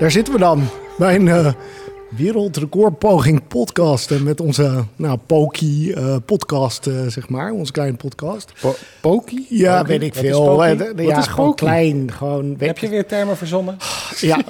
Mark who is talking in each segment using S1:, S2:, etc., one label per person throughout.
S1: daar zitten we dan. Bij een uh, wereldrecordpoging podcasten met onze nou, Poki uh, podcast, uh, zeg maar. Onze kleine podcast.
S2: Po Poki?
S1: Ja,
S2: Poki?
S1: weet ik
S2: Wat
S1: veel.
S2: Is
S1: Ja,
S2: Poki?
S1: ja,
S2: Wat is
S1: gewoon
S2: Poki?
S1: klein. Gewoon,
S2: Heb je weer termen verzonnen?
S1: Ja.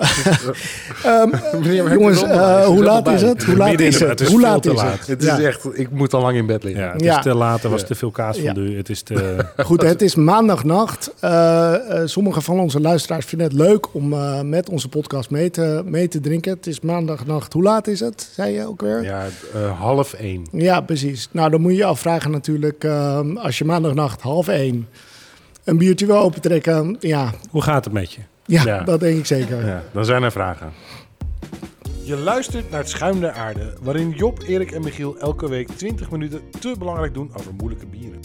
S1: Ehm, jongens, eh, hoe laat is het? Hoe laat is het?
S3: is
S1: Hoe laat is het?
S2: Het is echt, ik moet al lang in bed liggen.
S3: Ja, het
S1: Ja.
S3: is te laat, er was te veel kaas van u. Het is te...
S1: Goed, het is maandagnacht. Eh eh, sommige van onze luisteraars vinden het leuk om eh, met onze podcast mee te, mee te drinken. Het is maandagnacht. Hoe laat is het? Zei je ook weer?
S2: Ja, eh, half één.
S1: Ja, precies. Nou, dan moet je je afvragen natuurlijk, ehm, als je maandagnacht half één een biertje wil opentrekken. Ja,
S3: Hoe gaat het met je?
S1: ja,
S3: Ja.
S1: dat denk ik zeker.
S2: Ja, dan zijn er vragen. Je luistert naar het Schuim der Aarde, waarin Job, Erik en Michiel elke week 20 minuten te belangrijk doen over moeilijke bieren.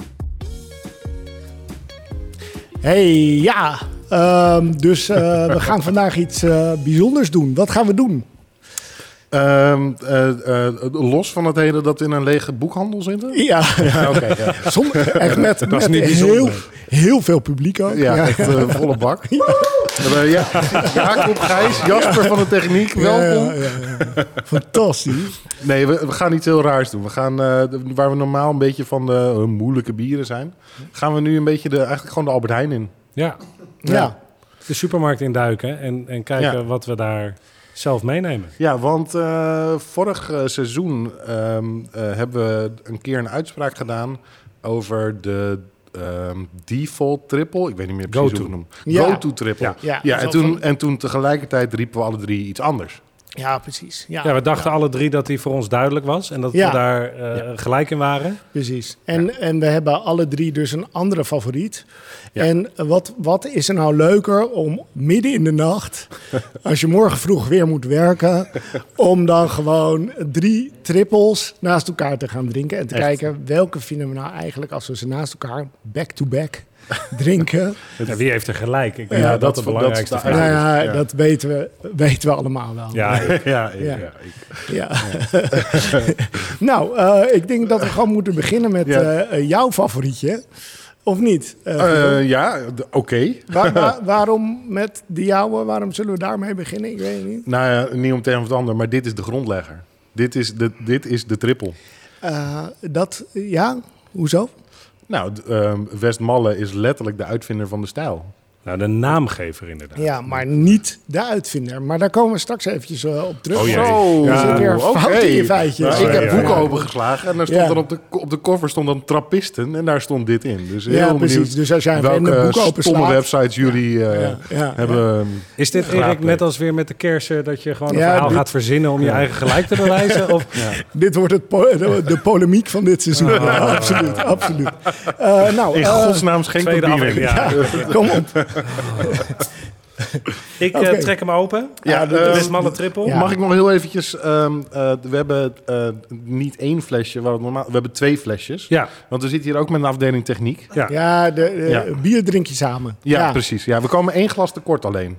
S1: hey, ja. Ehm, dus eh, we gaan vandaag iets eh, bijzonders doen. Wat gaan we doen?
S2: Ehm, eh, eh, los van het hele dat we in een lege boekhandel zitten?
S1: Ja,
S2: Ja, oké. ja.
S1: zonder, echt met, met
S3: niet
S1: heel, heel veel publiek ook.
S2: Ja, echt eh, volle bak. Ja, Jacob, Gijs, Jasper van de techniek, welkom.
S1: Ja, ja, ja, ja. Fantastisch.
S2: Nee, we, we gaan iets heel raars doen. We gaan, eh, waar we normaal een beetje van de moeilijke bieren zijn, gaan we nu een beetje de, eigenlijk gewoon de Albert Heijn in.
S3: Ja,
S1: Ja.
S3: de supermarkt induiken en, en kijken
S2: Ja.
S3: wat we daar zelf meenemen.
S2: Ja, want eh, vorig eh, seizoen ehm, eh, hebben we een keer een uitspraak gedaan over de ehm, default triple. Ik weet niet meer precies
S3: Go-to.
S2: hoe het noemen.
S1: Ja.
S2: Go-to triple.
S3: Ja.
S2: Ja,
S1: Ja,
S2: en, toen, en toen tegelijkertijd riepen we alle drie iets anders.
S1: Ja, precies. Ja,
S3: Ja, we dachten alle drie dat die voor ons duidelijk was en dat
S1: Ja.
S3: we daar eh, gelijk in waren.
S1: precies. En, en we hebben alle drie dus een andere favoriet.
S2: Ja.
S1: En wat, wat is er nou leuker om midden in de nacht, als je morgen vroeg weer moet werken, om dan gewoon drie trippels naast elkaar te gaan drinken en te
S2: Echt.
S1: kijken welke vinden we nou eigenlijk als we ze naast elkaar back-to-back drinken.
S3: Ja, wie heeft er gelijk? Ik denk
S1: Ja,
S3: dat dat,
S2: dat-
S3: de
S2: dat
S3: belangrijkste
S2: is de
S3: vraag
S1: Nou
S3: is.
S1: ja,
S2: Ja.
S1: dat weten we, weten we allemaal wel.
S3: Ja, ik-
S2: ja, ik-
S1: Ja.
S2: ja, ik-
S1: Ja. nou, eh, ik denk dat we gewoon moeten beginnen met
S2: Ja.
S1: eh, eh, jouw favorietje. Of niet?
S2: Ja, d- oké.
S1: Waar- waar- waarom met de jouwe? Waarom zullen we daarmee beginnen? Ik weet het niet.
S2: Nou ja, niet om het een of het ander, maar dit is de grondlegger. Dit is de, dit is de triple.
S1: Eh, dat, ja, hoezo?
S2: Nou, ehm, Westmalle is letterlijk de uitvinder van de stijl.
S3: Nou, de naamgever inderdaad.
S1: Ja, maar niet de uitvinder. Maar daar komen we straks eventjes eh, op terug.
S3: Oh jee.
S2: Zo,
S1: Er zit weer
S2: oké.
S1: fout in je feitjes.
S2: Nou,
S3: Ja,
S2: ik heb
S3: ja,
S2: boeken
S3: ja.
S2: opengeslagen en daar stond
S1: Ja.
S2: dan op de, op de cover stond dan trappisten en daar stond dit in. Dus heel
S1: Ja, precies. Dus als jij
S2: welke
S1: een boek openslaat...
S2: websites jullie eh,
S1: Ja, ja,
S2: hebben.
S3: Is dit Erik net als weer met de kersen dat je gewoon een
S1: Ja,
S3: verhaal
S1: dit-
S3: gaat verzinnen om je eigen gelijk te bewijzen? Of,
S1: Dit wordt het po- de, polemiek van dit seizoen. Ja, absoluut, absoluut. Eh, nou,
S2: In godsnaam schenk in.
S3: aflevering, ja.
S1: kom op.
S3: Ik eh, trek hem open.
S2: Ja,
S3: de
S2: eh,
S3: Westmalle triple.
S1: Ja.
S2: Mag ik nog heel eventjes... ehm, eh, we hebben eh, niet één flesje, waar het normaal, we hebben twee flesjes.
S3: Ja,
S2: Want we zitten hier ook met een afdeling techniek.
S3: ja.
S1: Ja, de, de-
S2: Ja.
S1: bier drink je samen.
S2: Ja,
S1: ja.
S2: precies. Ja, we komen één glas tekort alleen.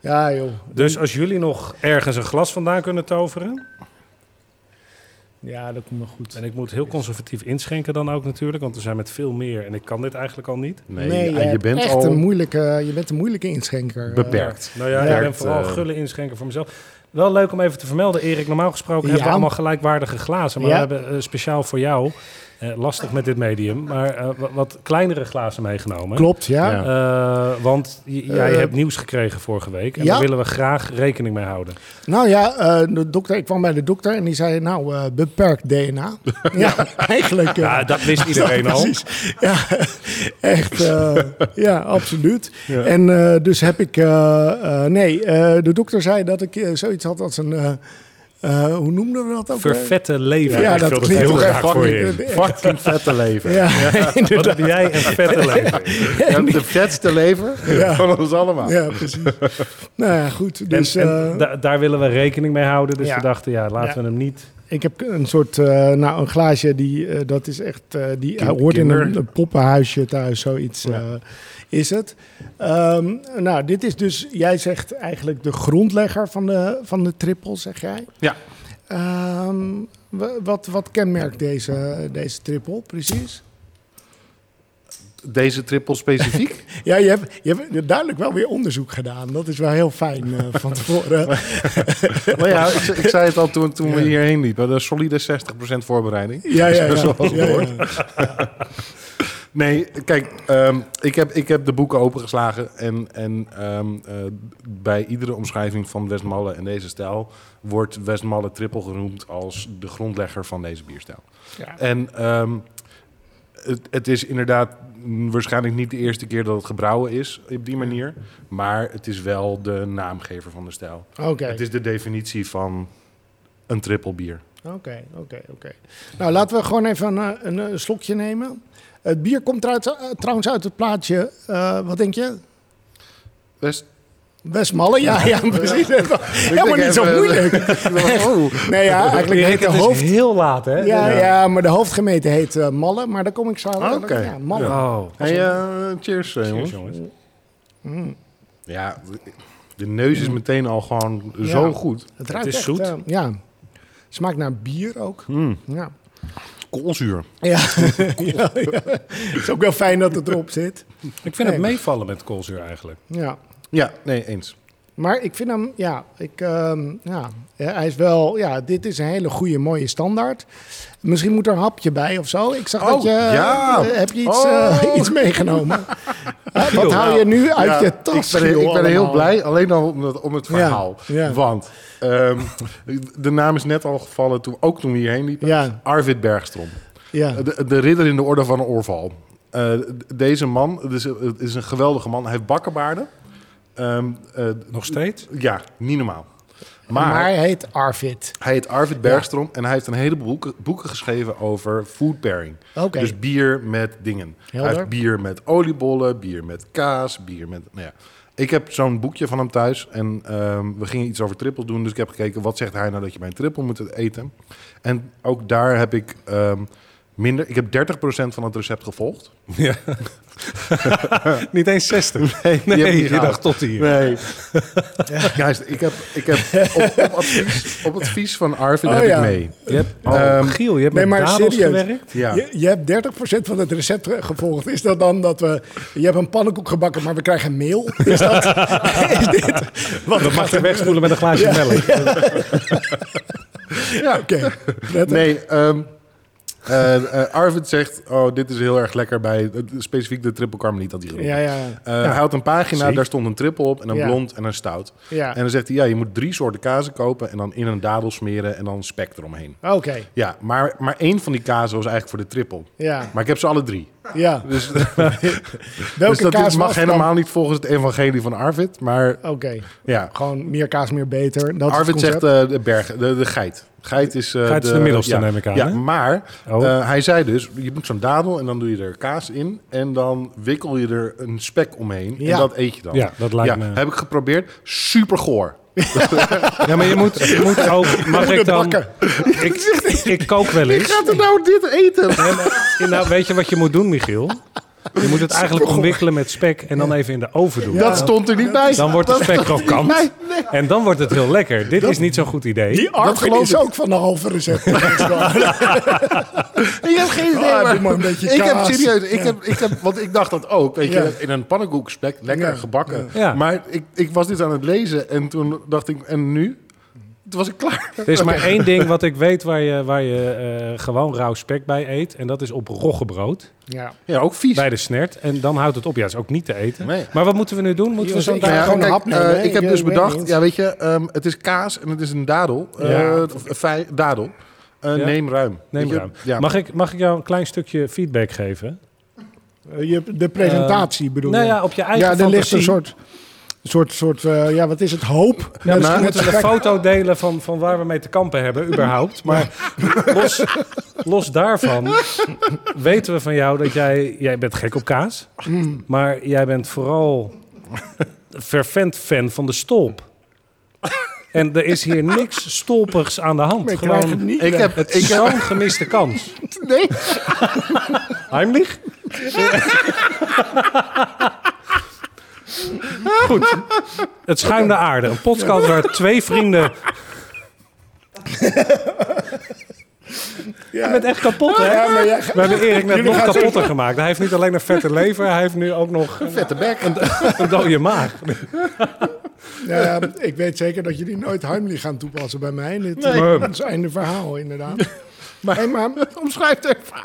S1: Ja, joh.
S3: Dus als jullie nog ergens een glas vandaan kunnen toveren.
S1: Ja, dat komt wel goed.
S3: En ik moet heel conservatief inschenken dan ook natuurlijk, want we zijn met veel meer en ik kan dit eigenlijk al niet.
S2: Nee,
S1: Nee,
S2: ja,
S1: je,
S2: je bent
S1: echt
S2: al
S1: een moeilijke, je bent een moeilijke inschenker.
S2: beperkt.
S3: Nou ja, ik ben vooral
S2: eh,
S3: gullen inschenken voor mezelf. Wel leuk om even te vermelden, Erik. Normaal gesproken
S1: Ja.
S3: hebben we allemaal gelijkwaardige glazen. Maar
S1: Ja.
S3: we hebben eh, speciaal voor jou, eh, lastig met dit medium, maar eh, wa- wat kleinere glazen meegenomen.
S1: Klopt, ja.
S2: Ja.
S3: Eh, want jij hebt nieuws gekregen vorige week. En
S1: ja.
S3: daar willen we graag rekening mee houden.
S1: Nou ja, eh, de dokter, ik kwam bij de dokter en die zei, nou, eh, beperkt DNA. ja, eigenlijk. eh,
S3: Ja, dat wist iedereen al.
S1: Precies. Ja, echt. eh, ja, absoluut. En eh, dus heb ik. eh, eh, nee, eh, de dokter zei dat ik zoiets had als een. Eh, hoe noemden we dat ook?
S3: Vervette leven.
S1: Ja,
S3: Ik
S1: dat klinkt
S3: heel graag voor je
S1: fucking-
S3: in.
S2: Fucking vette leven.
S1: Ja,
S3: Wat
S1: inderdaad.
S3: heb jij een vette leven?
S2: Je hebt de vetste leven van ons allemaal.
S1: Ja, precies. nou ja, goed. Dus
S3: en, en
S1: eh,
S3: da- daar willen we rekening mee houden. Dus
S1: Ja.
S3: we dachten, ja, laten
S1: Ja.
S3: we hem niet...
S1: ik heb een soort, eh, nou, een glaasje die, eh, dat is echt, eh, die hoort in een, een poppenhuisje thuis, zoiets
S3: Ja.
S1: eh, is het. Ehm, nou, dit is dus, jij zegt eigenlijk de grondlegger van de, van de triple, zeg jij.
S2: Ja.
S1: Ehm, wa- wat, wat kenmerkt deze, deze triple precies?
S2: Deze triple specifiek.
S1: Ja, je hebt, je hebt duidelijk wel weer onderzoek gedaan. Dat is wel heel fijn eh, van tevoren.
S2: maar ja, ik, ik zei het al toen, toen we hierheen liepen. De solide 60% voorbereiding.
S1: Ja, ja, ja. Ja, ja.
S2: Nee, kijk, ehm, ik, heb, ik heb de boeken opengeslagen. En, en ehm, eh, bij iedere omschrijving van Westmalle en deze stijl... wordt Westmalle triple genoemd als de grondlegger van deze bierstijl.
S1: Ja.
S2: En ehm, het, het is inderdaad waarschijnlijk niet de eerste keer dat het gebrouwen is op die manier. Maar het is wel de naamgever van de stijl.
S1: Oké.
S2: Het is de definitie van een triple bier.
S1: Oké, oké, oké. Nou, laten we gewoon even een, een, een slokje nemen. Het bier komt eruit, eh, trouwens uit het plaatje, eh, wat denk je?
S2: West,
S1: Westmalle? Ja, ja, precies. Helemaal niet zo moeilijk.
S2: oh.
S1: Nee, ja, eigenlijk heet de
S3: het is
S1: hoofd...
S3: heel laat, hè?
S1: Ja, ja, maar de hoofdgemeente heet eh, Malle, maar daar kom ik zo aan.
S2: Oké.
S1: Ja, Malle.
S3: Oh,
S2: Hey, cheers, jongens.
S3: jongens.
S2: Ja, de neus is meteen al gewoon zo
S1: Ja.
S2: goed.
S1: Het ruikt
S3: is
S1: echt,
S3: zoet.
S1: ja. Smaakt naar bier ook.
S2: Mm,
S1: Ja.
S2: Koolzuur.
S1: Ja. ja, ja. Het is ook wel fijn dat het erop zit.
S3: Ik vind het meevallen met koolzuur eigenlijk.
S1: Ja.
S2: Ja, nee, eens.
S1: Maar ik vind hem, ja, ik, ehm, ja, ja, hij is wel, ja, dit is een hele goede, mooie standaard. Misschien moet er een hapje bij of zo. Ik zag
S2: Oh,
S1: dat je,
S2: ja.
S1: eh, heb je iets,
S2: Oh.
S1: eh, iets meegenomen? Wat hou je nu uit
S2: Ja,
S1: je tas?
S2: ik ben,
S1: joh,
S2: ik ben heel blij, alleen al om het, om het verhaal.
S1: ja.
S2: Want ehm, de naam is net al gevallen, toen, ook toen we hierheen liepen. Arvid Bergstrom.
S1: ja.
S2: De, de ridder in de orde van oorval. Eh, deze man, het is, het is een geweldige man. Hij heeft bakkenbaarden. Ehm, eh,
S3: Nog steeds?
S2: ja, niet normaal.
S1: Maar,
S2: Maar,
S1: hij heet Arvid.
S2: hij heet Arvid Bergstrom en hij heeft een heleboel boeken, boeken geschreven over food pairing.
S1: Oké.
S2: Dus bier met dingen.
S1: Helder.
S2: Hij heeft bier met oliebollen, bier met kaas, bier met... Nou ja. Ik heb zo'n boekje van hem thuis en ehm, we gingen iets over trippels doen. Dus ik heb gekeken, wat zegt hij nou dat je bij een trippel moet eten? En ook daar heb ik ehm, minder... Ik heb 30% van het recept gevolgd.
S3: Ja. niet eens 60.
S2: Nee, die
S3: Nee,
S2: niet
S3: je dacht tot hier.
S2: Nee. Guys, ik heb, ik heb op, op, advies, op advies van Arvid
S1: Oh,
S2: heb
S1: ja.
S2: ik mee.
S3: Je hebt, oh,
S2: Ehm,
S3: Giel, je hebt
S1: nee,
S3: met
S1: maar
S3: dadels
S1: serieus.
S3: gewerkt?
S2: Ja.
S1: Je, je hebt 30% van het recept ge- gevolgd. Is dat dan dat we... Je hebt een pannenkoek gebakken, maar we krijgen meel? Is dat... is dit... Wat
S3: Dat mag je wegspoelen met een glaasje melk.
S2: ja.
S1: Oké, prettig.
S2: Nee, ehm, eh, eh, Arvid zegt, oh, dit is heel erg lekker bij, eh, specifiek de triple carmelite had hij genoemd.
S1: Ja, ja,
S2: Eh, Hij had een pagina, daar stond een triple op en een
S1: Ja.
S2: blond en een stout.
S1: ja.
S2: En dan zegt hij, ja, je moet drie soorten kazen kopen en dan in een dadel smeren en dan spek eromheen.
S1: Oké,
S2: Ja, maar, maar één van die kazen was eigenlijk voor de triple.
S1: ja,
S2: Maar ik heb ze alle drie.
S1: ja.
S2: Dus,
S1: Welke
S2: dus dat
S1: kaas
S2: mag
S1: dan?
S2: helemaal niet volgens het evangelie van Arvid. Maar
S1: Oké,
S2: ja,
S1: gewoon meer kaas, meer beter. Dat
S2: Arvid zegt de berg, de, de geit. Geit is,
S3: Geit is de middelste,
S2: ja,
S3: neem ik aan,
S2: Ja,
S3: hè?
S2: maar
S3: Oh.
S2: eh, hij zei dus, je moet zo'n dadel en dan doe je er kaas in. En dan wikkel je er een spek omheen.
S1: Ja.
S2: En dat eet je dan.
S3: Ja, dat lijkt
S2: ja,
S3: me...
S2: heb ik geprobeerd. Super goor.
S3: Ja, maar je moet, je moet ook... Mag ik dan... Ik, ik kook wel eens.
S2: Gaat er nou dit eten?
S3: Nee, maar- nou, weet je wat je moet doen, Michiel? Je moet het eigenlijk omwikkelen met spek en dan even in de oven doen.
S2: Dat stond er niet bij.
S3: Dan wordt de
S2: Dat
S3: spek krokant.
S2: Nee.
S3: En dan wordt het heel lekker. Dit is niet zo'n goed idee.
S1: Die Arvid
S2: geloof
S1: is
S2: ik.
S1: ook van de halve recept.
S2: Ik heb geen idee.
S1: Ah,
S2: maar
S1: een beetje
S2: ik heb serieus, ik heb, ik heb, want ik dacht dat ook. Weet
S1: Ja.
S2: je, in een pannenkoekspek, lekker
S1: Ja.
S2: gebakken.
S3: Ja.
S2: Maar ik, ik was dit aan het lezen en toen dacht ik, en nu? Toen was ik klaar.
S3: Er is maar één ding wat ik weet waar je, waar je eh, gewoon rauw spek bij eet. En dat is op roggebrood
S1: Ja.
S2: Ja, ook vies.
S3: bij de snert. En dan houdt het op. Ja, is ook niet te eten.
S2: Nee.
S3: Maar wat moeten we nu doen? Moeten we zo
S2: Nou ja,
S1: gewoon een hap nemen,
S2: eh, ik heb dus bedacht, ja weet je, ehm, het is kaas en het is een dadel. Eh, of vij- dadel. Eh,
S3: Ja.
S2: Neem ruim.
S3: Neem ruim.
S2: Ja.
S3: Mag, ik, mag ik jou een klein stukje feedback geven?
S1: Je, de presentatie bedoel
S3: Nou
S1: je?
S3: ja, op je eigen
S1: ja, er ligt een soort... soort, soort eh, ja, wat is het, hoop.
S3: Ja, misschien moeten we een foto delen van, van waar we mee te kampen hebben, überhaupt. Maar los, los daarvan weten we van jou dat jij... Jij bent gek op kaas, maar jij bent vooral fervent fan van de stolp. En er is hier niks stolpigs aan de hand.
S1: Ik het
S3: Gewoon,
S1: niet
S2: Ik heb,
S3: het
S2: ik heb,
S3: zo'n gemiste kans.
S1: Nee.
S3: Heimlich? Goed. Het schuimde aarde. Een podcast waar twee vrienden... Je bent echt kapot, hè?
S1: Ja, maar jij,
S3: We hebben Erik net
S1: Jullie
S3: nog
S1: gaan
S3: kapotter gemaakt. Hij heeft niet alleen een vette lever, hij heeft nu ook nog een,
S2: vette bek.
S3: een dode maag.
S1: ja, ja, ik weet zeker dat jullie nooit Heimlich gaan toepassen bij mij. Dit
S3: Nee.
S1: is einde verhaal, inderdaad. Maar, hey, maar
S2: Omschrijf het even.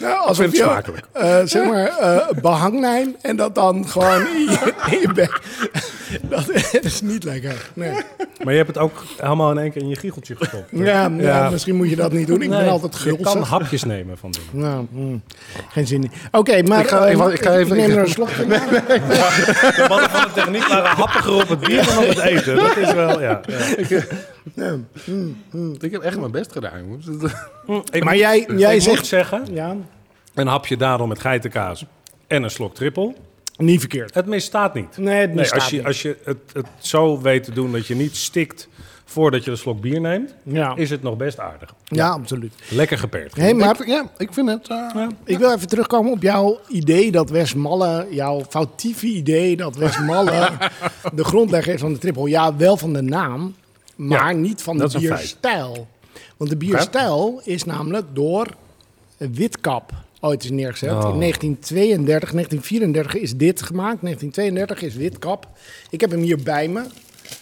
S1: Nou, alsof
S3: vind
S1: je,
S3: het smakelijk.
S1: eh, zeg maar, eh behangnijn en dat dan gewoon in je, in je bek. Dat is niet lekker. Nee.
S3: Maar je hebt het ook helemaal in één keer in je giecheltje gestopt.
S1: Ja, ja,
S3: Ja.
S1: misschien moet je dat niet doen. Ik ben altijd
S3: Je kan
S1: gulzig.
S3: hapjes nemen van dingen.
S1: Nou, mm, geen zin in. Oké, maar
S2: Ik ga-
S1: eh,
S2: ik ga even-
S1: neem er een.
S3: De mannen van de techniek waren happiger op het bier dan op het eten. Dat is wel, ja.
S1: Ja.
S2: Ik heb echt mijn best gedaan.
S3: Ik
S1: Maar jij, jij
S3: ik
S1: zegt...
S3: moet zeggen,
S1: Ja,
S3: een hapje dadel met geitenkaas en een slok trippel.
S1: niet verkeerd.
S3: Het misstaat niet.
S1: Nee, het
S3: Nee,
S1: misstaat
S3: als je,
S1: niet.
S3: als je het, het zo weet te doen dat je niet stikt voordat je een slok bier neemt,
S1: Ja,
S3: is het nog best aardig.
S1: ja absoluut.
S3: Lekker geperkt.
S1: Hey, maar
S2: Ik- ja, ik vind het... eh,
S1: ik wil even terugkomen op jouw idee dat Westmalle, jouw foutieve idee dat Westmalle de grondlegger is van de triple. Ja, wel van de naam, maar
S3: Ja,
S1: niet van de bierstijl. Want de bierstijl is namelijk door Witkap ooit is neergezet.
S3: Oh.
S1: In 1932, 1934 is dit gemaakt. 1932 is Witkap. Ik heb hem hier bij me.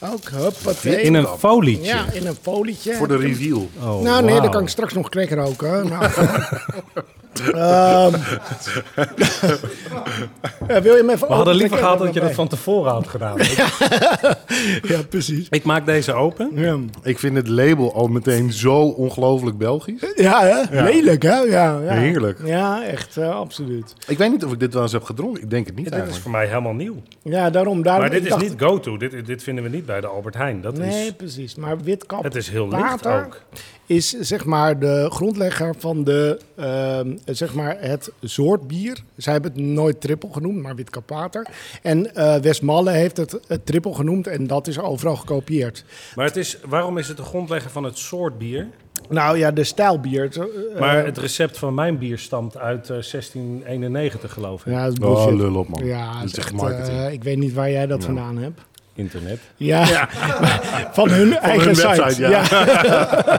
S1: Ook, huppatee.
S3: In een folietje.
S1: Ja, in een folietje.
S2: voor de reveal.
S3: Oh,
S1: nou, nee, dan
S3: wauw.
S1: kan ik straks nog crack roken. Nou, Ehm, ja, wil je even
S3: We hadden liever gehad dat je dat van tevoren had gedaan.
S1: Ja, precies.
S3: Ik maak deze open.
S1: Ja,
S2: Ik vind het label al meteen zo ongelooflijk Belgisch.
S1: ja, hè? lelijk hè? Ja, ja.
S2: Heerlijk.
S1: Ja, echt, eh, absoluut.
S2: Ik weet niet of ik dit wel eens heb gedronken. Ik denk het niet
S3: Dit is voor mij helemaal nieuw.
S1: Ja, daarom... daarom
S3: Maar dit is
S1: dacht-
S3: niet go-to. Dit, dit vinden we niet bij de Albert Heijn. Dat
S1: Nee,
S3: is,
S1: precies. Maar witkap
S3: het is heel licht
S1: water
S3: ook.
S1: Is zeg maar de grondlegger van de, ehm, zeg maar het soort bier. Zij hebben het nooit triple genoemd, maar witkap water. En eh Westmalle heeft het, het triple genoemd en dat is overal gekopieerd.
S3: Maar het is, waarom is het de grondlegger van het soort bier?
S1: Nou ja, de stijlbier. zo, eh,
S3: Maar het recept van mijn bier stamt uit eh, 1691, geloof ik.
S1: ja, dat is
S2: Oh,
S1: bullshit.
S2: lul op, man.
S1: Ja, het
S2: is echt
S1: echt,
S2: marketing.
S1: eh, ik weet niet waar jij dat vandaan hebt.
S3: Internet.
S1: Ja, van hun eigen
S2: hun
S1: site.
S2: website, ja.
S1: ja.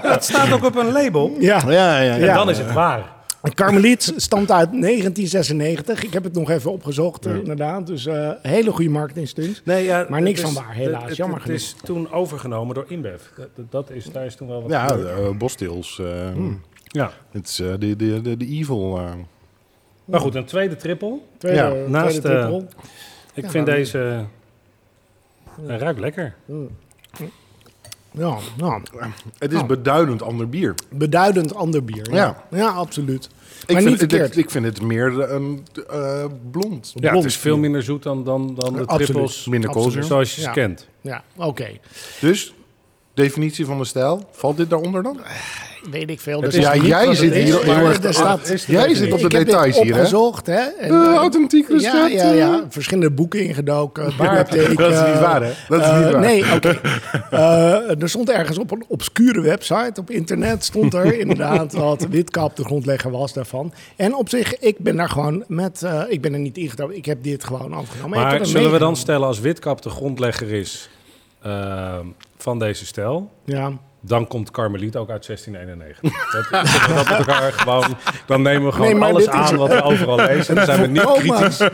S3: Het staat ook op een label.
S1: ja.
S2: Ja, ja,
S3: En dan is het waar.
S1: Carmeliet stamt uit 1996. Ik heb het nog even opgezocht, inderdaad. Dus eh hele goede marketingstunt.
S3: Nee, ja,
S1: Maar niks
S3: het
S1: van waar, helaas.
S3: Het,
S1: Jammer
S3: het is toen overgenomen door InBev. Dat, dat is, daar is toen wel wat
S2: Ja, uh, eh,
S3: ja.
S2: Het is eh, de, de, de, de evil.
S3: Maar goed, een tweede triple.
S1: Tweede,
S2: Ja,
S3: naast, eh,
S1: triple.
S3: Ik
S1: Ja,
S3: vind deze... Hij ruikt lekker.
S1: Ja, nou,
S2: Het is
S1: Oh.
S2: beduidend ander bier.
S1: beduidend ander bier. Ja,
S2: Ja.
S1: ja absoluut.
S2: Ik
S1: maar
S2: vind,
S1: niet
S2: het, ik vind het meer eh, een eh, blond.
S3: Ja, het
S1: Blond
S3: is veel minder zoet dan, dan, dan de
S1: Absoluut.
S3: trippels
S2: Minder koolzuur.
S3: zoals je ze
S1: Ja.
S3: kent.
S1: Ja, oké.
S2: Dus, definitie van de stijl. Valt dit daaronder dan?
S1: Weet ik veel. Dus
S2: ja, jij zit
S1: is,
S2: hier heel
S1: maar
S2: erg-
S1: er staat,
S2: Jij zit op de
S1: ik heb dit
S2: details hier, hè?
S1: opgezocht, hè? En,
S2: Eh,
S1: eh,
S2: authentiek
S1: ja,
S2: recept.
S1: ja, ja. Verschillende boeken ingedoken. bibliotheek,
S2: Dat is niet
S1: eh,
S2: waar, hè? Dat is
S1: Eh,
S2: niet waar.
S1: Nee, oké. Eh, er stond ergens op een obscure website op internet stond er inderdaad dat Witkap de grondlegger was daarvan. En op zich, ik ben daar gewoon met, eh, ik ben er niet ingetrokken. Ik heb dit gewoon afgenomen.
S3: Maar zullen we dan stellen als Witkap de grondlegger is ehm, van deze stijl...
S1: Ja.
S3: Dan komt Carmeliet ook uit 1691. Dat, dat met elkaar gewoon, dan nemen we gewoon
S1: Nee,
S3: alles
S1: is-
S3: aan wat we overal lezen. Dan zijn we niet
S1: Volkomen-
S3: kritisch.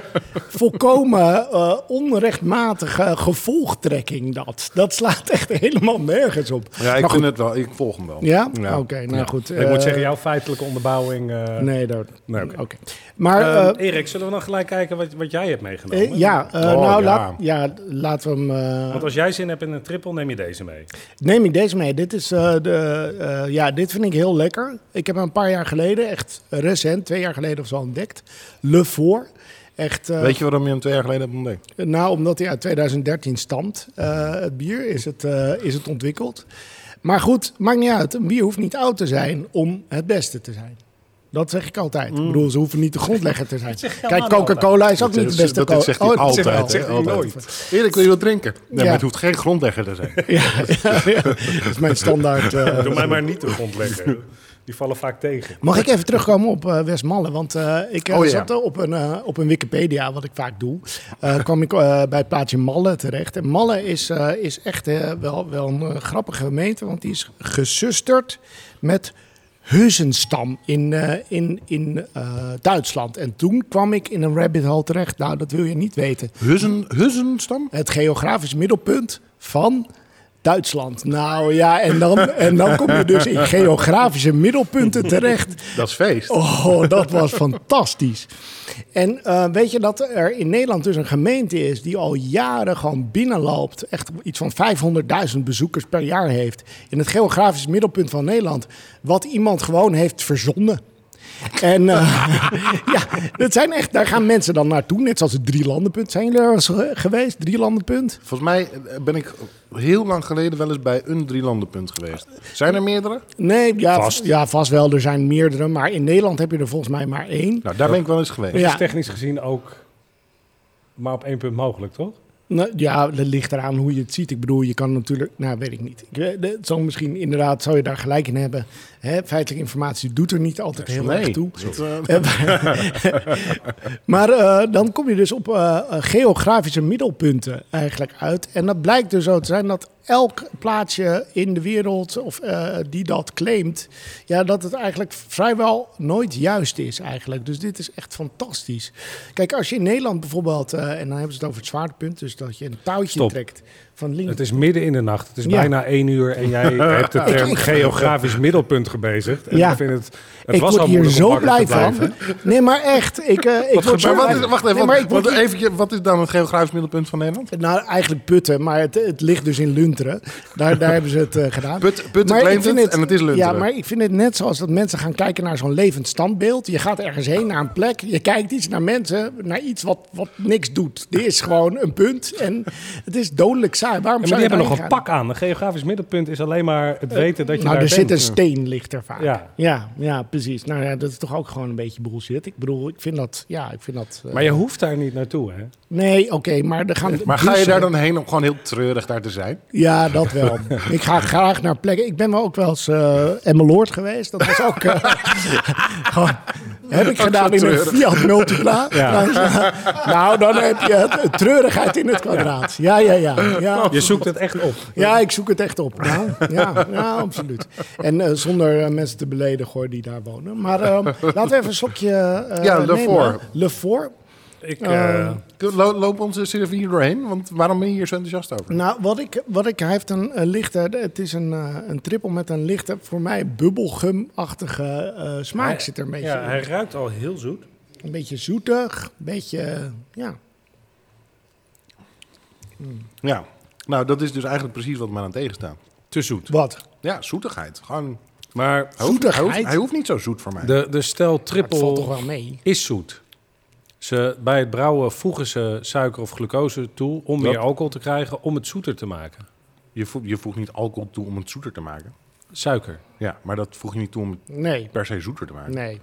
S1: Volkomen eh, onrechtmatige gevolgtrekking dat. Dat slaat echt helemaal nergens op.
S2: Ja, ik vind het wel. Ik volg hem wel.
S1: Ja?
S2: Ja.
S1: Oké, nou goed.
S3: Ik
S1: eh,
S3: moet zeggen, jouw feitelijke onderbouwing... eh,
S1: Nee, dat...
S3: Nee,
S1: oké. Maar...
S3: Ehm,
S1: eh,
S3: Erik, zullen we dan gelijk kijken wat, wat jij hebt meegenomen?
S1: eh, ja, eh,
S2: Oh,
S1: nou,
S2: ja.
S1: Laat, ja, laten we hem... eh,
S3: Want als jij zin hebt in een triple, neem je deze mee.
S1: Neem ik deze mee. Dit, is, eh, de, eh, ja, dit vind ik heel lekker. Ik heb hem een paar jaar geleden, echt recent, twee jaar geleden of zo, ontdekt. Le Fort. Echt, eh,
S2: Weet je waarom je hem twee jaar geleden hebt ontdekt?
S1: Nou, omdat hij uit 2013 stamt, het bier, is het, is het ontwikkeld. Maar goed, maakt niet uit. Een bier hoeft niet oud te zijn om het beste te zijn. Dat zeg ik altijd.
S2: Mm.
S1: Ik bedoel, ze hoeven niet de grondlegger te zijn. Kijk, Coca-Cola is ook
S2: Dat
S1: niet de beste
S2: dat zegt hij
S1: Oh,
S2: altijd,
S1: zegt hij
S2: Altijd.
S3: nooit.
S2: Erik, wil je wat drinken? Nee,
S1: Ja.
S2: maar het hoeft geen grondlegger te zijn.
S1: Ja, ja, ja. dat is mijn standaard. eh,
S3: Doe mij maar niet de grond leggen. Die vallen vaak tegen.
S1: Mag ik even terugkomen op eh Westmalle? Want eh, ik
S2: Oh, ja.
S1: zat op een, eh, op een Wikipedia, wat ik vaak doe, eh, kwam ik eh, bij het plaatje Malle terecht. En Malle is, eh, is echt wel, wel een grappige gemeente, want die is gesusterd met Heusenstam in, eh, in, in eh, Duitsland. En toen kwam ik in een rabbit hole terecht. Nou, dat wil je niet weten.
S2: Hussenstam?
S1: Het geografisch middelpunt van Duitsland. Nou ja, en dan, en dan kom je dus in geografische middelpunten terecht.
S2: Dat is feest.
S1: Oh, dat was fantastisch. En eh, weet je dat er in Nederland dus een gemeente is die al jaren gewoon binnenloopt. Echt iets van 500.000 bezoekers per jaar heeft. In het geografisch middelpunt van Nederland. Wat iemand gewoon heeft verzonnen. En eh, ja, dat zijn echt, daar gaan mensen dan naartoe. Net zoals het Drielandenpunt. Zijn jullie er eens ge- geweest? Drielandenpunt?
S2: Volgens mij eh, ben ik heel lang geleden wel eens bij een drielandenpunt geweest. Zijn er meerdere?
S1: Nee, ja
S3: Vast.
S1: vast. ja, vast wel. Er zijn meerdere. Maar in Nederland heb je er volgens mij maar één.
S2: Nou, daar ben ik wel eens geweest.
S1: Ja.
S3: Dat is technisch gezien ook maar op één punt mogelijk, toch?
S1: Nou, ja, dat ligt eraan hoe je het ziet. Ik bedoel, je kan natuurlijk... Nou, weet ik niet. Ik, het zal misschien inderdaad, zou je daar gelijk in hebben. Hè, feitelijke informatie doet er niet altijd heel erg toe.
S2: Eh,
S1: Maar eh, dan kom je dus op eh, eh, geografische middelpunten eigenlijk uit. En dat blijkt dus zo te zijn dat elk plaatsje in de wereld of, eh, die dat claimt... Ja, dat het eigenlijk vrijwel nooit juist is eigenlijk. Dus dit is echt fantastisch. Kijk, als je in Nederland bijvoorbeeld... eh, en dan hebben ze het over het zwaartepunt... dus dat je een touwtje
S3: Stop.
S1: trekt van links...
S3: Het is midden in de nacht. Het is
S1: Ja.
S3: bijna één uur en jij hebt de term geografisch middelpunt gebezigd. En
S1: Ja.
S3: ik vind het... Het
S1: ik
S3: was
S1: word
S3: al
S1: hier zo blij van. Nee, maar echt. Ik, eh, ik word zo
S2: wacht even,
S1: Nee,
S2: wat,
S1: maar ik word
S2: wat, wat is dan het geografisch middelpunt van Nederland?
S1: Nou, eigenlijk Putten, maar het, het ligt dus in Lunteren. Daar, daar hebben ze het eh, gedaan.
S2: Put, Putten
S1: Maar ik
S2: claimt
S1: vind
S2: het en het is Lunteren.
S1: Ja, maar ik vind het net zoals dat mensen gaan kijken naar zo'n levend standbeeld. Je gaat ergens heen, naar een plek. Je kijkt iets naar mensen, naar iets wat, wat niks doet. Dit is gewoon een punt en het is dodelijk saai. Waarom
S3: Ja, maar die hebben nog een pak aan. Een geografisch middelpunt is alleen maar het weten dat je?
S1: Nou,
S3: daar
S1: er zit een steen ligt er vaak.
S3: Ja.
S1: ja, ja, precies. Nou ja, dat is toch ook gewoon een beetje bullshit. Ik bedoel, ik vind dat, ja, ik vind dat... eh,
S3: Maar je hoeft daar niet naartoe, hè?
S1: Nee, oké, maar er gaan
S2: Maar ga je daar dan heen om gewoon heel treurig daar te zijn?
S1: Ja, dat wel. ik ga graag naar plekken. Ik ben wel ook wel eens uh, Emmeloord geweest. Dat was ook... eh, gewoon, heb ik gedaan in een Fiat Multipla.
S3: Ja.
S1: nou, dan heb je treurigheid in het kwadraat. Ja, ja, ja. Ja,
S3: Je zoekt het echt op.
S1: ja ik zoek het echt op. Nou, ja, ja, absoluut. En eh, zonder eh, mensen te beledigen hoor, die daar wonen. Maar eh, laten we even een slokje eh
S2: Ja,
S1: nemen.
S2: Le Fort.
S1: Le Fort.
S3: Ik,
S2: Lo loop onze Sylvie hier doorheen? Want waarom ben je hier zo enthousiast over?
S1: Nou, wat ik, wat ik, hij heeft een, een lichte, het is een, eh, een trippel met een lichte, voor mij bubbelgum-achtige eh, smaak
S3: hij-
S1: zit er een beetje
S3: ja,
S1: in.
S3: hij ruikt al heel zoet.
S1: Een beetje zoetig, een beetje, ja.
S2: Ja, nou dat is dus eigenlijk precies wat me aan het tegenstaan.
S3: Te zoet.
S1: Wat?
S2: Ja, zoetigheid. Gewoon,
S3: Maar
S2: hij, hoeft, hij,
S1: Zoetigheid?
S2: hoeft, hij hoeft niet zo zoet voor mij.
S3: de, de stel
S1: Het valt toch
S3: triple
S1: wel mee.
S3: is zoet. Ze, bij het brouwen voegen ze suiker of glucose toe om
S2: Dat-
S3: meer alcohol te krijgen, om het zoeter te maken.
S2: Je, voegt, je voegt niet alcohol toe om het zoeter te maken.
S3: Suiker.
S2: Ja, maar dat voeg je niet toe om het
S1: Nee,
S2: per se zoeter te maken.
S1: nee.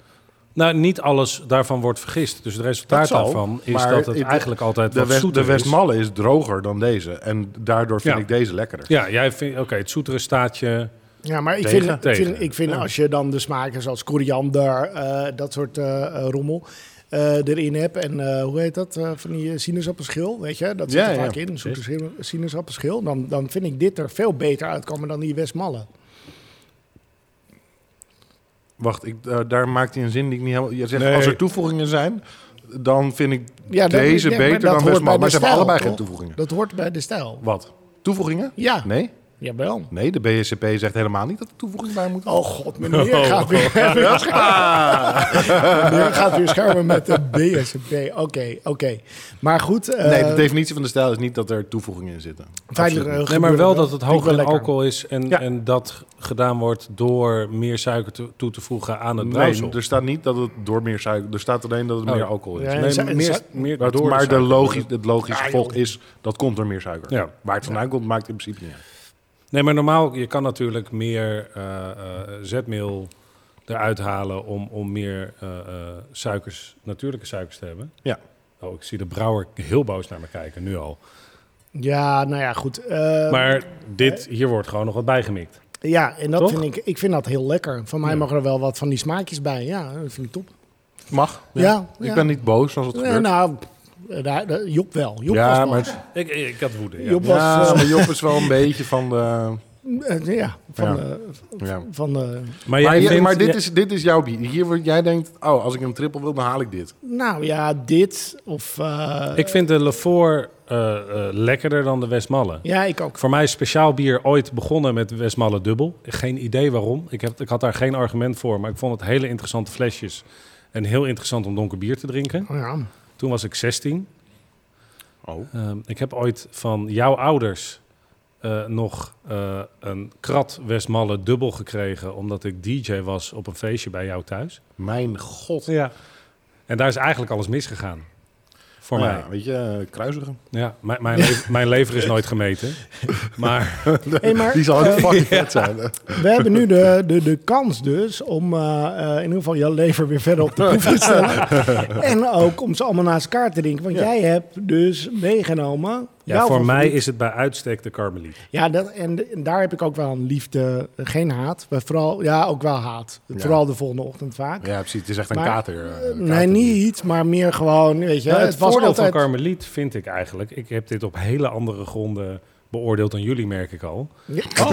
S3: Nou, niet alles daarvan wordt vergist. Dus het resultaat
S2: zal,
S3: daarvan is dat het eigenlijk altijd
S2: De,
S3: wat
S2: West,
S3: zoeter
S2: de
S3: is.
S2: Westmalle is droger dan deze. En daardoor vind
S3: Ja.
S2: ik deze lekkerder.
S3: Ja, jij vindt, oké, het zoetere staat je...
S1: Ja, maar ik
S2: Tegen?
S1: vind, ik
S3: Tegen.
S1: vind, ik vind
S3: Ja.
S1: als je dan de smaken zoals koriander, eh, dat soort eh, eh, rommel eh, erin hebt. En eh, hoe heet dat? eh, van die sinaasappelschil, weet je? Dat zit
S2: Ja,
S1: er
S2: ja,
S1: vaak in, een sinaasappelschil. Dan, dan vind ik dit er veel beter uitkomen dan die Westmalle.
S2: Wacht, ik, daar maakt hij een zin die ik niet helemaal... Je zegt,
S3: Nee.
S2: als er toevoegingen zijn, dan vind ik
S1: Ja, dat-
S2: deze
S1: ja, maar
S2: beter dan
S1: bij
S2: Maar
S1: de
S2: ze hebben allebei
S1: toch?
S2: geen toevoegingen.
S1: Dat hoort bij de stijl.
S2: Wat? Toevoegingen?
S1: Ja.
S2: Nee?
S1: Jawel.
S2: Nee, de BSCP zegt helemaal niet dat er toevoeging bij moet.
S1: Oh god, meneer gaat weer, weer schermen. meneer gaat weer schermen met de BSB. Oké, oké. Maar goed. eh,
S2: nee, de definitie van de stijl is niet dat er toevoegingen in zitten.
S1: feitelijk, eh.
S3: Nee, maar wel dat het hoger in alcohol is en,
S2: Ja.
S3: en dat gedaan wordt door meer suiker toe, toe te voegen aan het
S2: Nee,
S3: brouwsel.
S2: er staat niet dat het door meer suiker... Er staat alleen dat het
S3: Oh.
S2: meer alcohol is.
S1: Ja,
S3: nee, meer, meer
S2: Maar,
S3: door
S2: maar de logisch, het logische
S1: Ja,
S2: is, dat komt door meer suiker.
S3: Ja.
S2: Waar het vandaan komt, maakt in principe niet uit.
S3: Nee, maar normaal, je kan natuurlijk meer eh, eh, zetmeel eruit halen om, om meer eh, eh, suikers, natuurlijke suikers te hebben.
S2: Ja.
S3: Oh, ik zie de brouwer heel boos naar me kijken, nu al.
S1: Ja, nou ja, goed. eh,
S3: Maar dit, hier wordt gewoon nog wat bijgemikt.
S1: ja, en dat
S3: Toch?
S1: vind ik, ik vind dat heel lekker. Van mij
S3: Ja.
S1: mogen er wel wat van die smaakjes bij. Ja, dat vind ik top.
S2: Mag.
S1: Ja,
S2: Ik
S1: ja.
S2: ben niet boos als het
S1: Nee,
S2: gebeurt.
S1: nou, daar, daar- Job wel. Job
S2: ja,
S1: was
S2: maar,
S3: Ik, ik had woede, ja.
S1: Job
S2: ja,
S1: was, eh,
S2: maar Job is wel een beetje van de...
S1: eh, ja, van,
S2: Ja.
S1: de-
S2: Ja.
S1: van de...
S3: Maar,
S2: Maar,
S3: jij
S2: je-
S3: vindt-
S2: maar dit,
S3: ja-
S2: is, dit is jouw bier. Hier wordt, jij denkt, oh, als ik een triple wil, dan haal ik dit.
S1: Nou ja, dit of... eh,
S3: Ik vind de Lefort eh, eh, lekkerder dan de Westmalle.
S1: Ja, ik ook.
S3: Voor mij is speciaal bier ooit begonnen met Westmalle dubbel. Geen idee waarom. Ik, heb, ik had daar geen argument voor, maar ik vond het hele interessante flesjes. En heel interessant om donker bier te drinken.
S1: Oh ja.
S3: Toen was ik 16.
S2: Oh.
S3: Ehm, ik heb ooit van jouw ouders eh, nog eh, een krat Westmalle dubbel gekregen... omdat ik DJ was op een feestje bij jou thuis.
S2: Mijn god.
S3: Ja. En daar is eigenlijk alles misgegaan. Voor
S2: Nou
S3: mij.
S2: ja, weet je, eh, kruisigen.
S3: Ja, mijn, mijn, lever, mijn lever is nooit gemeten. Maar
S1: Hey, maar,
S2: Die zal ook
S1: eh,
S2: fucking vet zijn.
S1: We hebben nu de, de, de kans dus om eh, eh, in ieder geval jouw lever weer verder op de proef te stellen. en ook om ze allemaal naast elkaar te drinken. Want jij hebt dus meegenomen...
S3: ja, voor mij is het bij uitstek de Carmeliet.
S1: Ja, dat, en, en daar heb ik ook wel een liefde, geen haat. Maar vooral, ja, ook wel haat.
S2: Ja.
S1: Vooral de volgende ochtend vaak.
S2: Ja, precies. Het is echt een
S1: Maar,
S2: kater. eh,
S1: Eh,
S2: kater-
S1: nee, niet, maar meer gewoon, weet je.
S3: Ja, het,
S1: het was
S3: voordeel
S1: altijd...
S3: van Carmeliet vind ik eigenlijk... Ik heb dit op hele andere gronden beoordeeld dan jullie, merk ik al.
S1: Ja.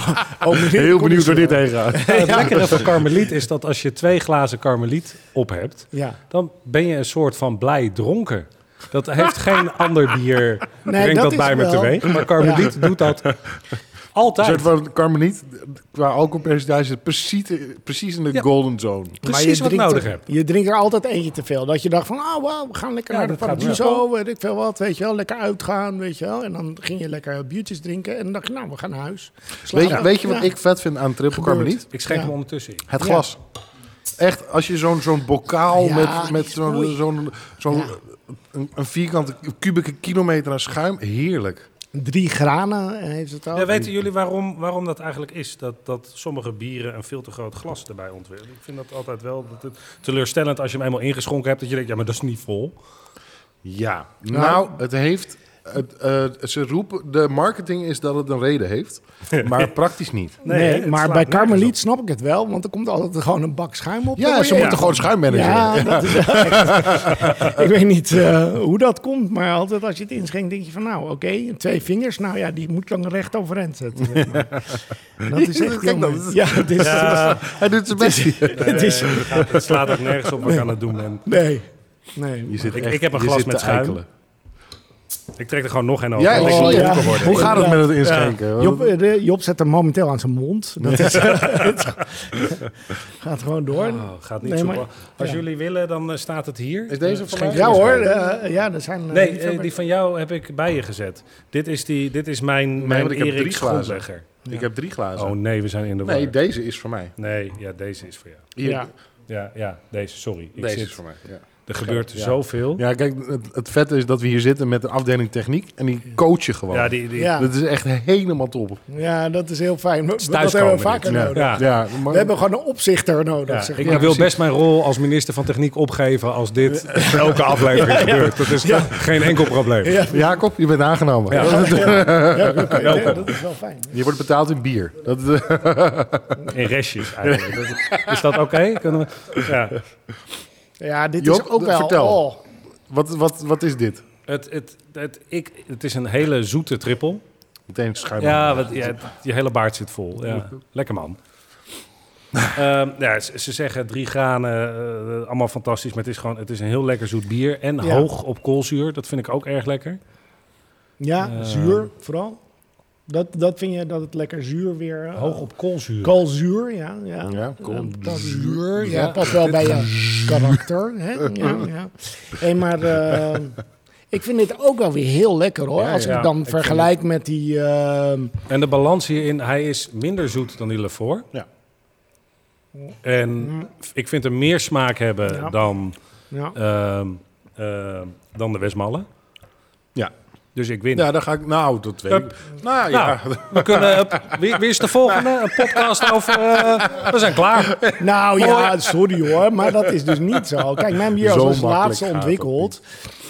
S1: Oh, meneer,
S2: Heel benieuwd waar dit
S1: eh,
S2: heen gaat.
S3: het lekkere van Carmeliet is dat als je twee glazen Carmeliet op hebt... Dan ben je een soort van blij dronken. Dat heeft geen ander bier,
S1: Nee,
S3: brengt
S1: dat
S3: dat,
S1: is
S3: bij me teweeg. Maar Carmeliet doet dat
S2: Een
S3: altijd.
S2: soort van Carmeliet, qua alcoholpercentage, precies, precies in de
S3: Ja.
S2: golden zone.
S3: Precies
S1: Maar je
S3: wat
S1: drinkt
S3: nodig
S1: er-
S3: heb.
S1: Je drinkt er altijd eentje te veel. Dat je dacht van, oh wow, we gaan lekker
S3: Ja,
S1: naar de
S3: dat
S1: Paradiso, weet ik veel wat, weet je wel. Lekker uitgaan, weet je wel. En dan ging je lekker biertjes drinken en dan dacht je, nou, we gaan naar huis.
S2: Weet, je-
S1: Slapen.
S2: weet je wat
S1: Ja.
S2: ik vet vind aan triple. Carmeliet?
S3: Ik schenk
S1: Ja.
S3: hem ondertussen in.
S2: Het
S1: Ja.
S2: glas. Echt, als je zo'n zo'n bokaal
S1: Ja,
S2: met, met zo'n. Een, een vierkante kubieke kilometer aan schuim, heerlijk.
S1: Drie granen heeft het ook.
S3: Ja, weten jullie waarom, waarom dat eigenlijk is? Dat, dat sommige bieren een veel te groot glas erbij ontwikkelen. Ik vind dat altijd wel dat het teleurstellend als je hem eenmaal ingeschonken hebt. Dat je denkt, ja, maar dat is niet vol.
S2: Ja, nou, het heeft. Het, eh, ze roepen, de marketing is dat het een reden heeft, maar praktisch niet.
S1: Nee,
S3: Nee,
S1: maar bij Carmeliet snap ik het wel, want er komt altijd gewoon een bak schuim op.
S2: Ja, ze moeten gewoon schuim managen.
S1: Ja, dat is wel echt- ik weet niet eh, hoe dat komt, maar altijd als je het inschenkt, denk je van nou, oké, twee vingers, nou ja, die moet dan recht overeind zetten. Dat is echt
S2: Kijk dat is-
S1: Ja, het is...
S2: Hij doet zijn best.
S1: Het is
S3: Nee, het, slaat ook nergens op wat ik aan het doen ben.
S1: nee. Nee.
S2: Je zit
S3: Ik-
S2: echt-
S3: ik heb een glas met schuim. Ik trek er gewoon nog een over.
S2: Ja,
S1: Oh, ja.
S2: Hoe gaat het met het inschenken?
S1: Job, eh, de- Job zet hem momenteel aan zijn mond. Dat is, het gaat gewoon door.
S3: Oh, gaat niet
S1: Nee, maar-
S3: Als
S1: ja.
S3: jullie willen, dan eh, staat het hier.
S2: Is deze
S3: Eh,
S2: van mij?
S1: Ja hoor, ja, er zijn...
S3: Nee, eh,
S1: veel-
S3: die van jou heb ik bij je gezet. Dit is, die, dit is mijn, mijn
S2: want ik heb
S3: Erik
S2: drie glazen.
S3: Grondlegger.
S2: Ik heb drie glazen.
S3: Oh nee, we zijn in de war.
S2: nee, deze is voor mij.
S3: Nee, ja, deze is voor jou.
S2: Hier,
S1: Ja.
S3: Ja, ja deze, sorry. Ik
S2: deze
S3: zit,
S2: is voor mij. Ja.
S3: Er gebeurt
S2: Ja.
S3: zoveel.
S2: ja, kijk, het, het vette is dat we hier zitten met een afdeling techniek en die coachen gewoon.
S3: Ja, die, die,
S1: Ja.
S2: Dat is echt helemaal top.
S1: Ja, dat is heel fijn. Dat hebben we vaker
S3: dit.
S1: nodig.
S3: Ja.
S2: Ja, maar-
S1: We hebben gewoon een opzichter nodig.
S3: Ja,
S1: zeg
S3: ik,
S1: maar.
S3: ik wil best mijn rol als minister van Techniek opgeven als dit elke aflevering gebeurt. Dat is geen enkel probleem.
S1: Ja,
S2: Jacob, je bent aangenomen.
S3: Ja.
S1: dat is wel fijn.
S2: Je wordt betaald in bier. Dat,
S3: In restjes eigenlijk. Is dat oké? Kunnen we... Ja.
S1: Ja, dit
S2: Job,
S1: is ook wel...
S2: vertel.
S1: Oh,
S2: wat, wat, wat is dit?
S3: Het, het, het, ik, het is een hele zoete trippel.
S2: Meteen schuim.
S3: Ja, wat, ja, je hele baard zit vol. Ja. Lekker man. Ehm, ja, ze, ze zeggen drie granen, eh, allemaal fantastisch. Maar het is gewoon het is een heel lekker zoet bier. En
S1: Ja.
S3: hoog op koolzuur. Dat vind ik ook erg lekker.
S1: ja,
S3: Eh,
S1: zuur vooral. Dat, dat vind je dat het lekker zuur weer... eh,
S3: Hoog op koolzuur.
S1: Koolzuur, ja. ja.
S2: Ja, kool-
S1: Eh, dat zuur, ja, past wel bij je karakter. Hè? Ja, ja. Hey, maar eh, ik vind dit ook wel weer heel lekker hoor.
S2: Ja,
S1: Als ik
S3: ja,
S1: het dan
S3: ik
S1: vergelijk met die... eh,
S3: En de balans hierin, hij is minder zoet dan die Lefort.
S2: Ja.
S3: En ik vind hem meer smaak hebben
S1: Ja.
S3: dan,
S1: ja.
S3: ehm, ehm, dan de Westmalle.
S2: Ja.
S3: Dus ik win.
S2: Ja, dan ga ik... Nou, dat weet ik. Nou, ja.
S3: We kunnen, wie, wie is de volgende? Een podcast over... eh, we zijn klaar.
S1: Nou ja, sorry hoor, maar dat is dus niet zo. Kijk, mijn bier is als laatste ontwikkeld.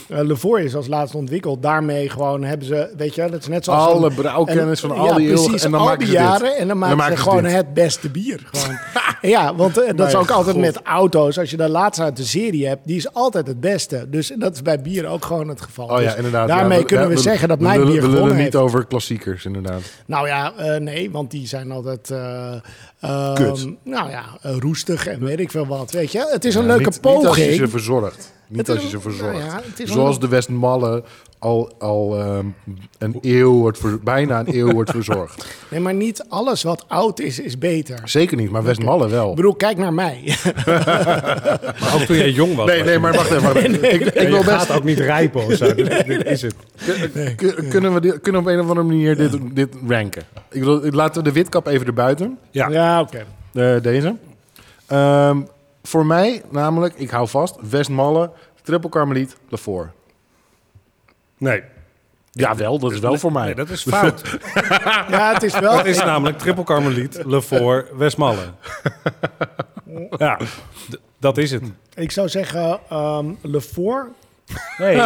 S1: Lefort is als laatste ontwikkeld. Daarmee gewoon hebben ze, weet je, dat is net zoals...
S2: Alle brouwkennis van al die
S1: ja,
S2: eeuwen,
S1: precies,
S2: en dan
S1: al
S2: maken
S1: die
S2: dit.
S1: jaren en dan maken ze
S2: ze
S1: gewoon
S2: dit.
S1: het beste bier. Gewoon. ja, want eh, dat is ook altijd met auto's. Als je de laatste uit de serie hebt, die is altijd het beste. Dus dat is bij bier ook gewoon het geval.
S2: Oh ja,
S1: Dus
S2: inderdaad.
S1: Daarmee
S2: Ja,
S1: kunnen we, zeggen dat mijn bier
S2: We lullen
S1: gewonnen
S2: niet over klassiekers, inderdaad.
S1: Nou ja, eh, nee, want die zijn altijd ehm,
S2: Kut.
S1: nou ja, eh, roestig en weet ik veel wat. Weet je, het is een
S2: Ja,
S1: leuke
S2: niet, Niet als je
S1: poging.
S2: ze verzorgt. Niet
S1: Het is
S2: als je ze verzorgt.
S1: nou ja,
S2: Zoals
S1: een-
S2: de Westmalle al, al ehm, een eeuw wordt ver- bijna een eeuw wordt verzorgd.
S1: Nee, maar niet alles wat oud is, is beter.
S2: Zeker niet, maar Westmalle wel.
S1: Ik bedoel, kijk naar mij.
S3: Maar ook toen jij jong was.
S2: Nee,
S3: was
S2: nee, maar wacht even. wacht even. Ik, ik wil
S3: je
S2: best...
S3: gaat ook niet rijpen of zo. Dit, dit is het.
S2: Kun- Kunnen we, dit- kunnen we op een of andere manier dit, dit ranken? Ik bedoel, laten we de witkap even erbuiten.
S3: Ja.
S1: Ja, oké.
S2: Eh, deze. Ehm, voor mij namelijk, ik hou vast, Westmalle, Triple Carmeliet, Lefort.
S3: Nee.
S2: Ja, wel, dat is wel voor mij.
S3: Nee, dat is fout.
S1: Ja, het is wel...
S3: Het is namelijk triple carmeliet, Lefort, Westmalle. Ja, dat is het.
S1: Ik zou zeggen, ehm Lefort,
S3: Nee,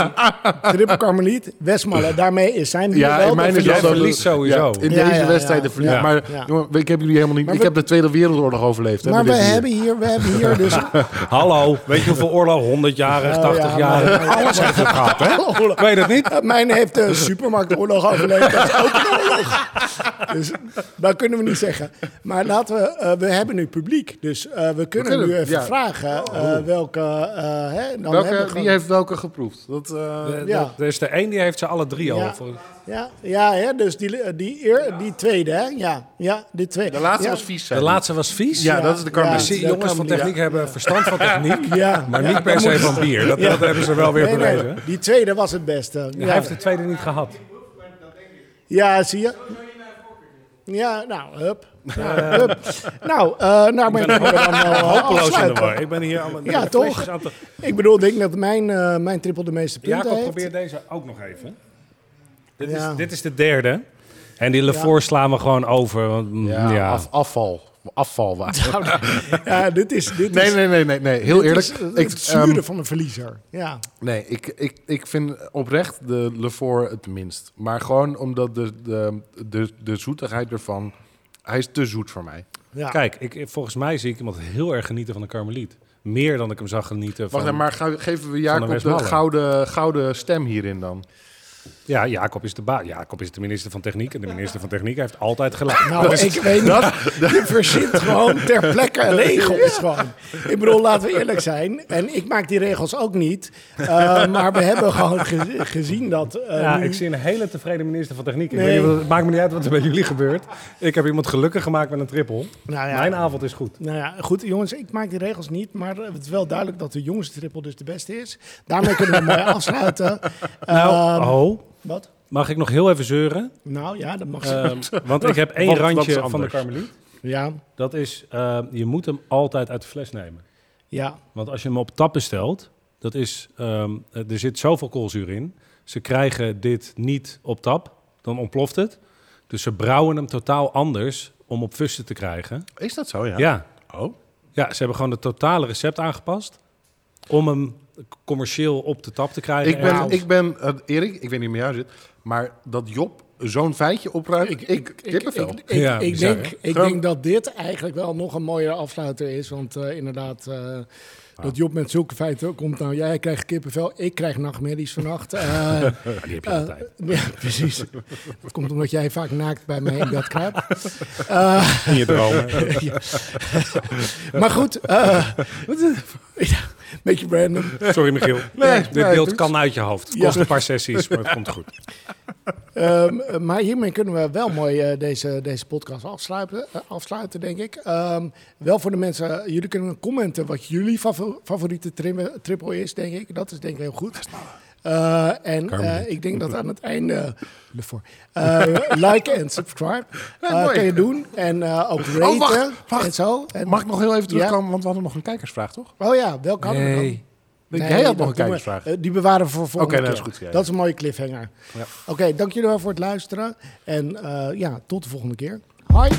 S1: Triple Carmeliet, Westmalle. Daarmee is zijn bier
S2: Ja,
S1: wel...
S2: in mijn
S1: de
S2: is
S3: jij verliest sowieso.
S2: Ja, in
S1: Ja,
S2: deze
S1: ja,
S2: wedstrijden
S1: Ja.
S2: Maar
S1: Ja.
S2: jongen, ik heb jullie helemaal niet.
S1: Maar
S2: ik
S1: we-
S2: heb de Tweede Wereldoorlog overleefd. hè,
S1: Maar we hebben, hier, we hebben hier dus...
S3: hallo, weet je hoeveel oorlog? 100-jarig,
S1: Oh,
S3: 80
S1: ja,
S3: jaar, alles heeft het gehad, hè? Ik weet het niet.
S1: Mijn heeft de supermarktoorlog overleefd. Dat is ook een oorlog. Dus dat kunnen we niet zeggen. Maar laten we... eh, we hebben nu publiek. Dus eh, we kunnen
S2: kunnen,
S1: nu even
S2: ja.
S1: vragen eh, welke... eh, hè, dan
S2: Welke, wie heeft welke geproefd? Dat, eh,
S3: Er-
S1: Ja.
S3: Er is de één die heeft ze alle drie al.
S1: Ja.
S3: Voor-
S1: Ja, ja hè, dus die, die, eer, die tweede, hè? Ja, ja die tweede.
S2: de laatste
S1: ja.
S2: was vies.
S3: De laatste was vies.
S2: Ja,
S1: Ja,
S2: dat is de
S1: ja.
S2: Carmeliet.
S3: Zie,
S1: de
S3: jongens van techniek hebben verstand van techniek,
S1: Ja,
S3: maar
S1: ja,
S3: niet per se van bier. Dat, dat hebben ze wel weer
S1: Nee, die tweede was het beste.
S3: Hij
S1: Ja,
S3: heeft de tweede niet gehad.
S1: ja zie je? Ja, nou, hup. Ja, hup. Nou, eh nou ben ik dan wel
S3: Hopeloos in de war. Ik ben hier allemaal
S1: Ja, toch?
S3: te...
S1: Ik bedoel, ik denk dat mijn, eh, mijn triple de meeste punten
S3: Jacob,
S1: heeft.
S3: probeer deze ook nog even. Dit,
S1: Ja.
S3: is, dit is de derde. En die Lefort slaan we gewoon over. Want, mm,
S2: Ja,
S3: ja.
S2: Af, afval. Afvalwater.
S1: Ja, dit is, dit
S2: Nee,
S1: is,
S2: nee, nee, nee, nee. Heel
S1: dit
S2: eerlijk.
S1: is, eh,
S2: ik,
S1: het zure
S2: ehm,
S1: van een verliezer. Ja.
S2: nee, ik, ik, ik vind oprecht de Lefort het minst. Maar gewoon omdat de, de, de, de zoetigheid ervan... Hij is te zoet voor mij.
S1: ja.
S3: Kijk, ik, volgens mij zie ik iemand heel erg genieten van de Karmeliet. Meer dan ik hem zag genieten van...
S2: Wacht even, maar geven we Jacob de
S3: Westmalle.
S2: gouden, gouden stem hierin dan?
S3: Ja, Jacob is, de ba- Jacob is de minister van Techniek. En de minister van Techniek heeft altijd gelijk.
S1: Nou, ik weet niet. Je verzint gewoon ter plekke regels gewoon. Ik bedoel, laten we eerlijk zijn. En ik maak die regels ook niet. Eh, maar we hebben gewoon ge- gezien dat... eh,
S3: Ja,
S1: nu-
S3: ik zie een hele tevreden minister van Techniek. Ik weet het maakt me niet uit wat er bij jullie gebeurt. Ik heb iemand gelukkig gemaakt met een triple.
S1: Nou ja.
S3: Mijn avond is goed.
S1: Nou ja, goed jongens, ik maak die regels niet. Maar het is wel duidelijk dat de jongste triple dus de beste is. Daarmee kunnen we mooi afsluiten.
S3: Nou,
S1: Ehm,
S3: oh,
S1: Wat?
S3: mag ik nog heel even zeuren?
S1: Nou ja, dat mag
S3: Ehm, want ik heb één
S2: Wat- wat is
S3: randje van de? Karmeliet.
S1: Ja,
S3: Dat is, ehm, je moet hem altijd uit de fles nemen.
S1: ja.
S3: Want als je hem op tap bestelt, dat is, ehm, er zit zoveel koolzuur in. Ze krijgen dit niet op tap, dan ontploft het. Dus ze brouwen hem totaal anders om op fusten te krijgen.
S2: Is dat zo, ja?
S3: Ja.
S2: Oh.
S3: ja, ze hebben gewoon het totale recept aangepast om hem commercieel op de tap te krijgen.
S2: Ik ben,
S3: En-
S2: ik ben eh, Erik, ik weet niet hoe het met jou zit, maar dat Job zo'n feitje opruimt, ik, ik, kippenvel.
S1: Ik, ik,
S3: Ja,
S1: ik,
S3: bizar,
S1: denk, ik denk dat dit eigenlijk wel nog een mooiere afsluiter is. Want eh, inderdaad, eh, dat Job met zulke feiten komt. Nou, jij krijgt kippenvel, ik krijg nachtmerries vannacht.
S3: Ja, die heb je altijd.
S1: ja, precies. Dat komt omdat jij vaak naakt bij mij in bed kruipt.
S3: In je dromen.
S1: maar goed, eh, Beetje random.
S3: Sorry Michiel.
S2: Nee,
S3: Dit
S2: nee,
S3: beeld kan uit je hoofd. Het kost een paar sessies, maar het komt goed.
S1: Ehm, maar hiermee kunnen we wel mooi eh, deze, deze podcast afsluiten, eh, afsluiten denk ik. Ehm, wel voor de mensen, jullie kunnen commenten wat jullie favo- favoriete triple is, denk ik. Dat is denk ik heel goed. Eh, en eh, ik denk dat aan het einde, ervoor, eh, like en subscribe
S2: mooi.
S1: kan je doen. En eh, ook raten
S2: Oh, wacht, wacht.
S1: en zo. En,
S2: Mag ik nog heel even
S1: Ja.
S2: terugkomen? Want we hadden nog een kijkersvraag, toch?
S1: Oh ja, welke hadden we dan?
S3: Nee.
S2: Nee,
S1: Nee,
S2: Jij had nog een kijkersvraag.
S1: die bewaren we voor volgende
S2: Oké, nou,
S1: keer.
S2: dat is goed, ja,
S1: Dat is een mooie cliffhanger.
S2: Ja.
S1: Oké, dank jullie wel voor het luisteren. En eh, ja, tot de volgende keer. Hoi!